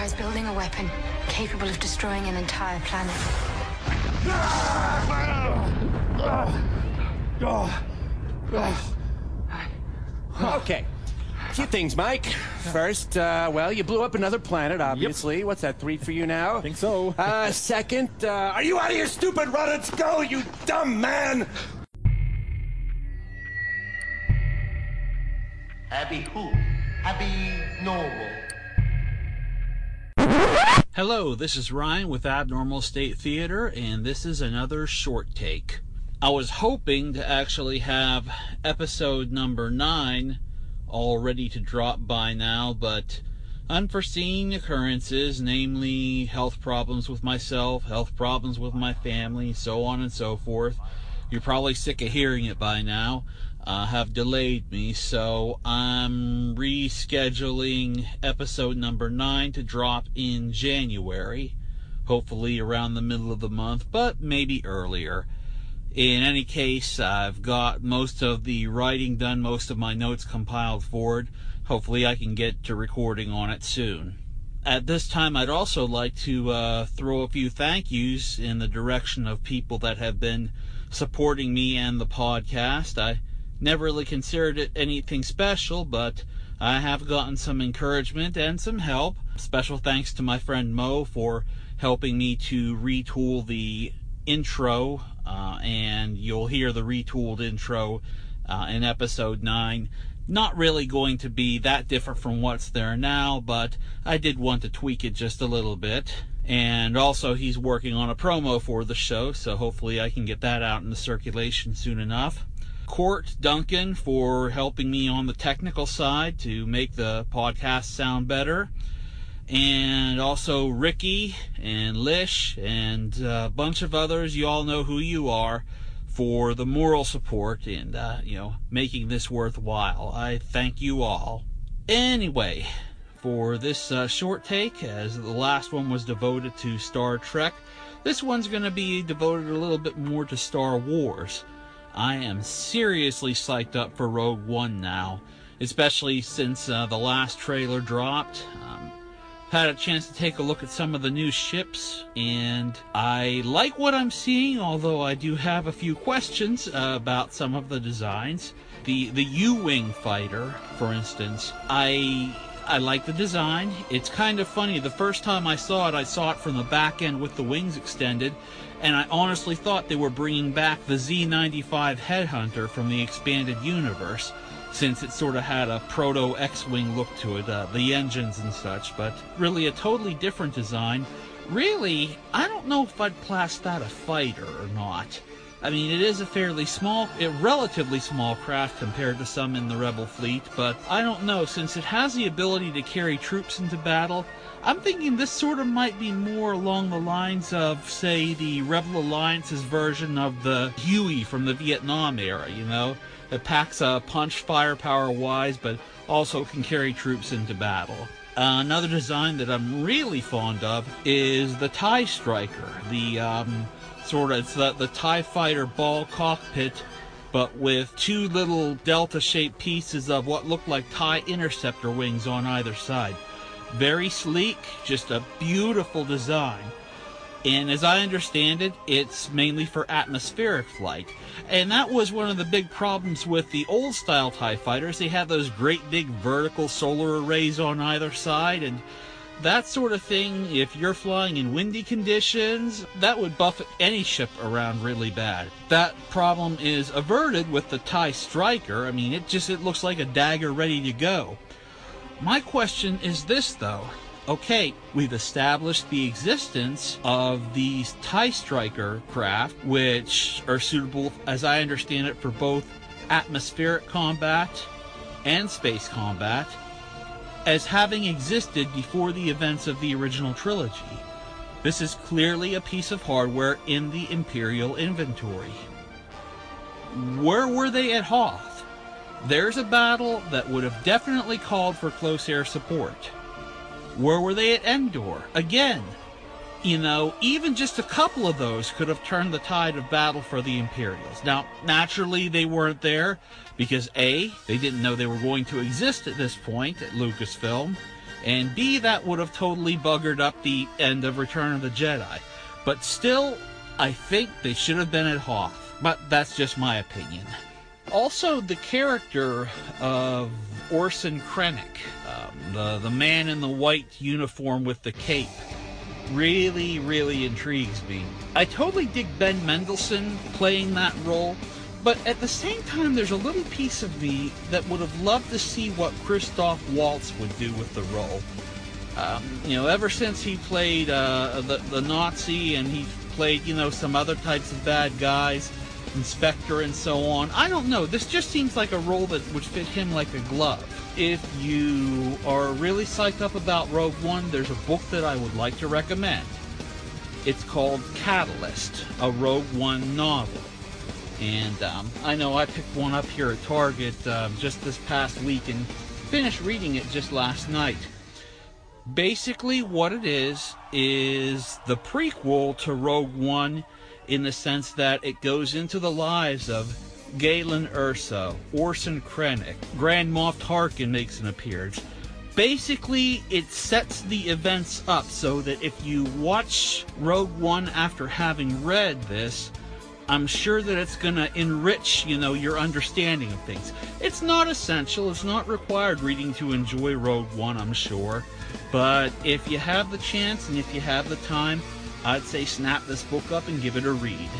Empire is building a weapon capable of destroying an entire planet. Okay. A few things, Mike. First, uh, well, you blew up another planet, obviously. What's that, three for you now? I think so. Uh, second, uh, are you out of your stupid run and go, you dumb man? Happy who? Happy normal. Hello, this is Ryan with Abnormal State Theater, and this is another short take. I was hoping to actually have episode number 9 all ready to drop by now, but unforeseen occurrences, namely health problems with myself, health problems with my family, so on and so forth. You're probably sick of hearing it by now. Uh, have delayed me, so I'm rescheduling episode number 9 to drop in January. Hopefully around the middle of the month, but maybe earlier. In any case, I've got most of the writing done, most of my notes compiled forward. Hopefully, I can get to recording on it soon. At this time, I'd also like to uh, throw a few thank yous in the direction of people that have been supporting me and the podcast. I never really considered it anything special, but I have gotten some encouragement and some help. Special thanks to my friend Mo for helping me to retool the intro, uh, and you'll hear the retooled intro uh, in episode 9. Not really going to be that different from what's there now, but I did want to tweak it just a little bit. And also, he's working on a promo for the show, so hopefully I can get that out in the circulation soon enough. Court Duncan for helping me on the technical side to make the podcast sound better and also Ricky and Lish and a bunch of others. You all know who you are for the moral support and uh, you know making this worthwhile. I thank you all. Anyway, for this uh, short take, as the last one was devoted to Star Trek, this one's going to be devoted a little bit more to Star Wars. I am seriously psyched up for Rogue One now, especially since uh, the last trailer dropped. Um, had a chance to take a look at some of the new ships, and I like what I'm seeing, although I do have a few questions uh, about some of the designs. The the U-wing fighter, for instance, I I like the design. It's kind of funny. The first time I saw it, I saw it from the back end with the wings extended, and I honestly thought they were bringing back the Z95 Headhunter from the expanded universe since it sort of had a proto X-wing look to it, uh, the engines and such, but really a totally different design. Really, I don't know if I'd class that a fighter or not. I mean, it is a fairly small, a relatively small craft compared to some in the Rebel fleet, but I don't know, since it has the ability to carry troops into battle, I'm thinking this sort of might be more along the lines of, say, the Rebel Alliance's version of the Huey from the Vietnam era, you know? It packs a punch firepower wise, but also can carry troops into battle. Uh, another design that I'm really fond of is the TIE Striker. The um, sort of it's the, the TIE Fighter ball cockpit, but with two little delta shaped pieces of what look like TIE Interceptor wings on either side. Very sleek, just a beautiful design. And as I understand it, it's mainly for atmospheric flight. And that was one of the big problems with the old style TIE fighters. They had those great big vertical solar arrays on either side, and that sort of thing, if you're flying in windy conditions, that would buffet any ship around really bad. That problem is averted with the TIE Striker. I mean, it just it looks like a dagger ready to go. My question is this though okay, we've established the existence of these TIE Striker craft, which are suitable, as I understand it, for both atmospheric combat and space combat, as having existed before the events of the original trilogy. This is clearly a piece of hardware in the Imperial inventory. Where were they at Hoth? There's a battle that would have definitely called for close air support. Where were they at Endor? Again, you know, even just a couple of those could have turned the tide of battle for the Imperials. Now, naturally, they weren't there because A, they didn't know they were going to exist at this point at Lucasfilm, And B, that would have totally buggered up the end of Return of the Jedi. But still, I think they should have been at Hoth. But that's just my opinion. Also, the character of Orson Krennic, um, the, the man in the white uniform with the cape, really, really intrigues me. I totally dig Ben Mendelsohn playing that role, but at the same time, there's a little piece of me that would have loved to see what Christoph Waltz would do with the role. Um, you know, ever since he played uh, the, the Nazi and he played, you know, some other types of bad guys, Inspector and so on, I don't know. This just seems like a role that would fit him like a glove. If you are really psyched up about Rogue One, there's a book that I would like to recommend. It's called Catalyst, a Rogue One novel. And um, I know I picked one up here at Target uh, just this past week and finished reading it just last night. Basically, what it is, is the prequel to Rogue One in the sense that it goes into the lives of Galen Erso, Orson Krennic, Grand Moff Tarkin makes an appearance. Basically, it sets the events up so that if you watch Rogue One after having read this, I'm sure that it's going to enrich, you know, your understanding of things. It's not essential, it's not required reading to enjoy Rogue One, I'm sure. But if you have the chance and if you have the time, I'd say snap this book up and give it a read.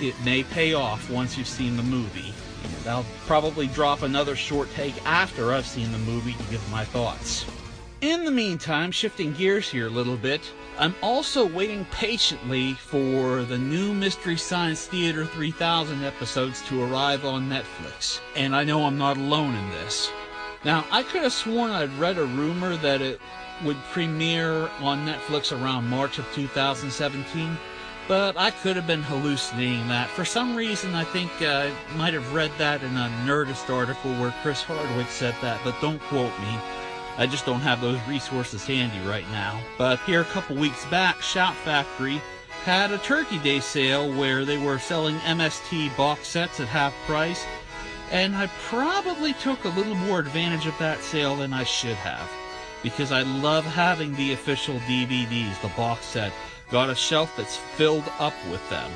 It may pay off once you've seen the movie. And I'll probably drop another short take after I've seen the movie to give my thoughts. In the meantime, shifting gears here a little bit, I'm also waiting patiently for the new Mystery Science Theater 3000 episodes to arrive on Netflix. And I know I'm not alone in this. Now, I could have sworn I'd read a rumor that it would premiere on Netflix around March of 2017, but I could have been hallucinating that. For some reason, I think uh, I might have read that in a Nerdist article where Chris Hardwick said that, but don't quote me. I just don't have those resources handy right now. But here a couple weeks back, Shout Factory had a Turkey Day sale where they were selling MST box sets at half price, and I probably took a little more advantage of that sale than I should have. Because I love having the official DVDs, the box set. Got a shelf that's filled up with them.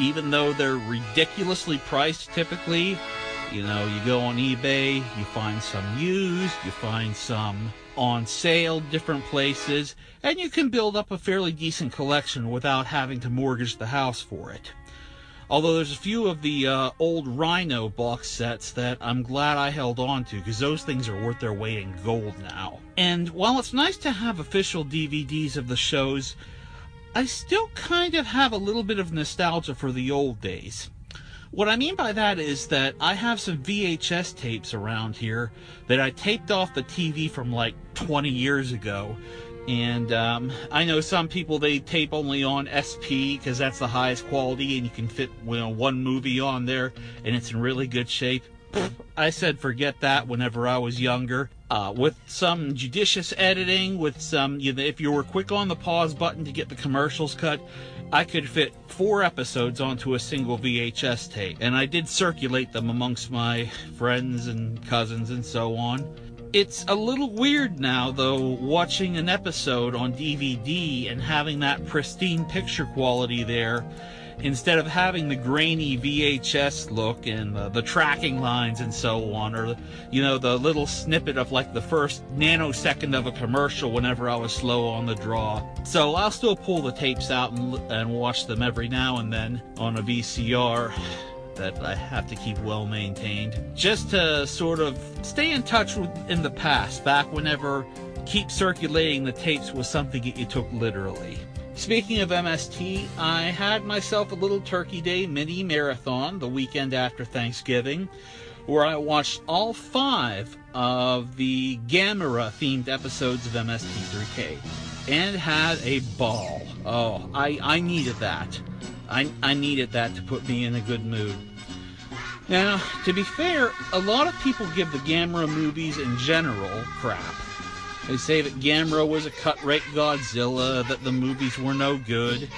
Even though they're ridiculously priced typically, you know, you go on eBay, you find some used, you find some on sale, different places, and you can build up a fairly decent collection without having to mortgage the house for it. Although there's a few of the uh, old Rhino box sets that I'm glad I held on to because those things are worth their weight in gold now. And while it's nice to have official DVDs of the shows, I still kind of have a little bit of nostalgia for the old days. What I mean by that is that I have some VHS tapes around here that I taped off the TV from like 20 years ago. And um, I know some people they tape only on SP because that's the highest quality, and you can fit you know, one movie on there, and it's in really good shape. I said forget that whenever I was younger. Uh, with some judicious editing, with some, you know, if you were quick on the pause button to get the commercials cut, I could fit four episodes onto a single VHS tape, and I did circulate them amongst my friends and cousins and so on. It's a little weird now, though, watching an episode on DVD and having that pristine picture quality there instead of having the grainy VHS look and the, the, tracking lines and so on, or you know the little snippet of like the first nanosecond of a commercial whenever I was slow on the draw. So I'll still pull the tapes out and, and watch them every now and then on a VCR that I have to keep well maintained, just to sort of stay in touch with in the past, back whenever keep circulating the tapes was something that you took literally. Speaking of MST, I had myself a little Turkey Day mini marathon the weekend after Thanksgiving, where I watched all five of the Gamera themed episodes of MST3K and had a ball. Oh, I, I needed that. I, I needed that to put me in a good mood. Now, to be fair, a lot of people give the Gamera movies in general crap. They say that Gamera was a cut-rate Godzilla, that the movies were no good.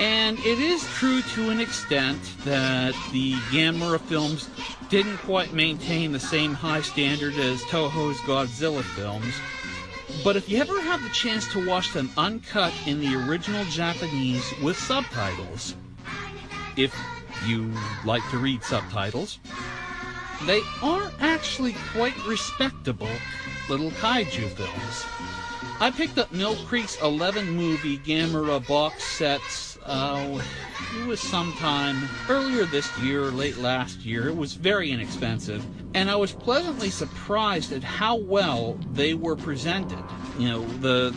And it is true to an extent that the Gamera films didn't quite maintain the same high standard as Toho's Godzilla films. But if you ever have the chance to watch them uncut in the original Japanese with subtitles, if you like to read subtitles, they are actually quite respectable little kaiju films. I picked up Mill Creek's 11 movie Gamera box sets. Uh, it was sometime earlier this year, late last year. It was very inexpensive, and I was pleasantly surprised at how well they were presented. You know, the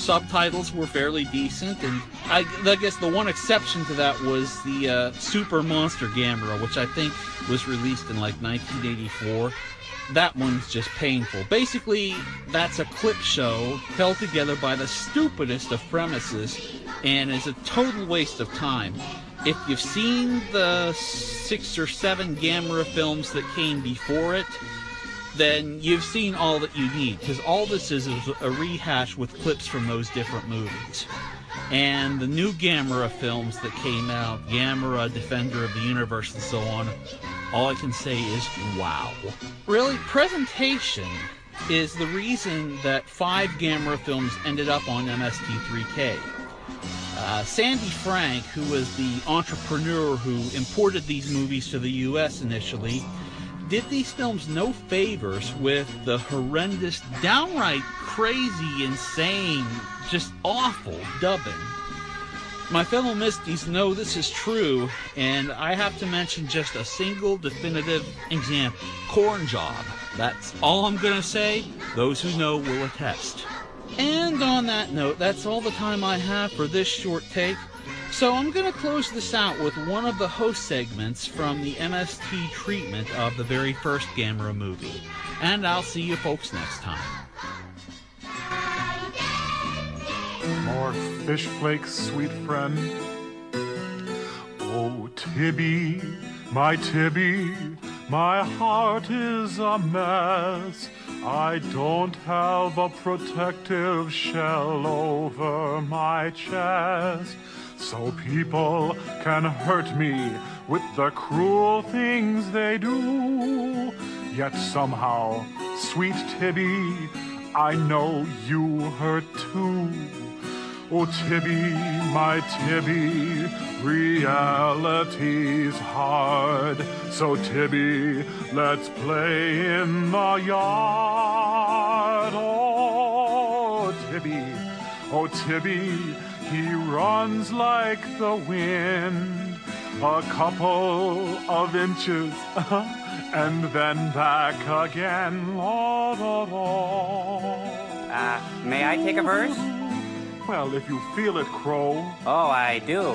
subtitles were fairly decent, and I, I guess the one exception to that was the uh, Super Monster Gamera, which I think was released in like 1984 that one's just painful. Basically, that's a clip show held together by the stupidest of premises and is a total waste of time. If you've seen the six or seven Gamera films that came before it, then you've seen all that you need because all this is is a rehash with clips from those different movies. And the new Gamera films that came out, Gamera, Defender of the Universe, and so on, all I can say is wow. Really, presentation is the reason that five Gamera films ended up on MST3K. Uh, Sandy Frank, who was the entrepreneur who imported these movies to the US initially, did these films no favors with the horrendous, downright crazy, insane, just awful dubbing. My fellow Misties know this is true, and I have to mention just a single definitive example Corn Job. That's all I'm gonna say. Those who know will attest. And on that note, that's all the time I have for this short take. So I'm going to close this out with one of the host segments from the MST treatment of the very first Gamera movie. And I'll see you folks next time. More fish flakes, sweet friend. Oh, Tibby, my Tibby, my heart is a mess. I don't have a protective shell over my chest. So people can hurt me with the cruel things they do. Yet somehow, sweet Tibby, I know you hurt too. Oh, Tibby, my Tibby, reality's hard. So, Tibby, let's play in the yard. Oh, Tibby, oh, Tibby, he runs like the wind. A couple of inches, and then back again. La, la, la. Uh, may I take a verse? Well, if you feel it, Crow. Oh, I do.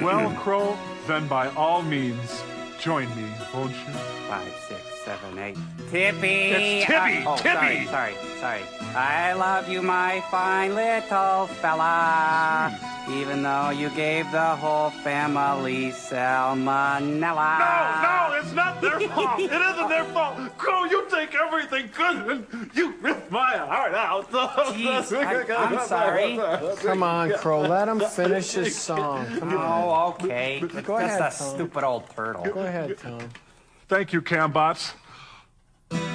Well, Crow, then by all means, join me, won't you? Five, six, seven, eight. Tippy! It's Tippy! Uh, oh, Tibby. Sorry, sorry, sorry. I love you, my fine little fella. Even though you gave the whole family salmonella. No, no, it's not their fault. It isn't their fault. Crow, you take everything good and you rip my heart out. Jeez, I- I'm sorry. Come on, Crow. Let him finish his song. Come oh, on. Oh, okay. It's Go just ahead, a Tom. stupid old turtle. Go ahead, Tom. Thank you, Cambots.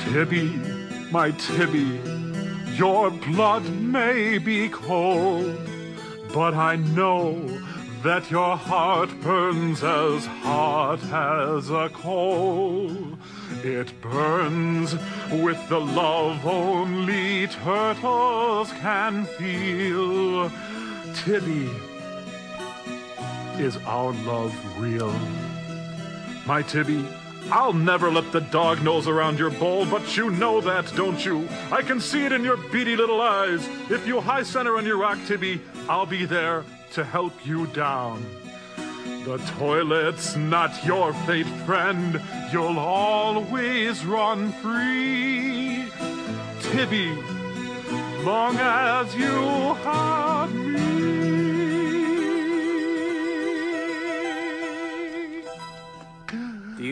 Tibby, my Tibby, your blood may be cold, but I know that your heart burns as hot as a coal. It burns with the love only turtles can feel. Tibby, is our love real? My Tibby, I'll never let the dog nose around your bowl, but you know that, don't you? I can see it in your beady little eyes. If you high center on your rock, Tibby, I'll be there to help you down. The toilet's not your fate, friend. You'll always run free. Tibby, long as you have me.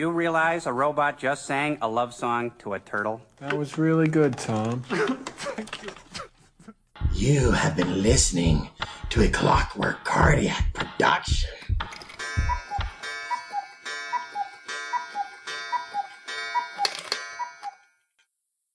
You realize a robot just sang a love song to a turtle? That was really good, Tom. You have been listening to a Clockwork Cardiac production.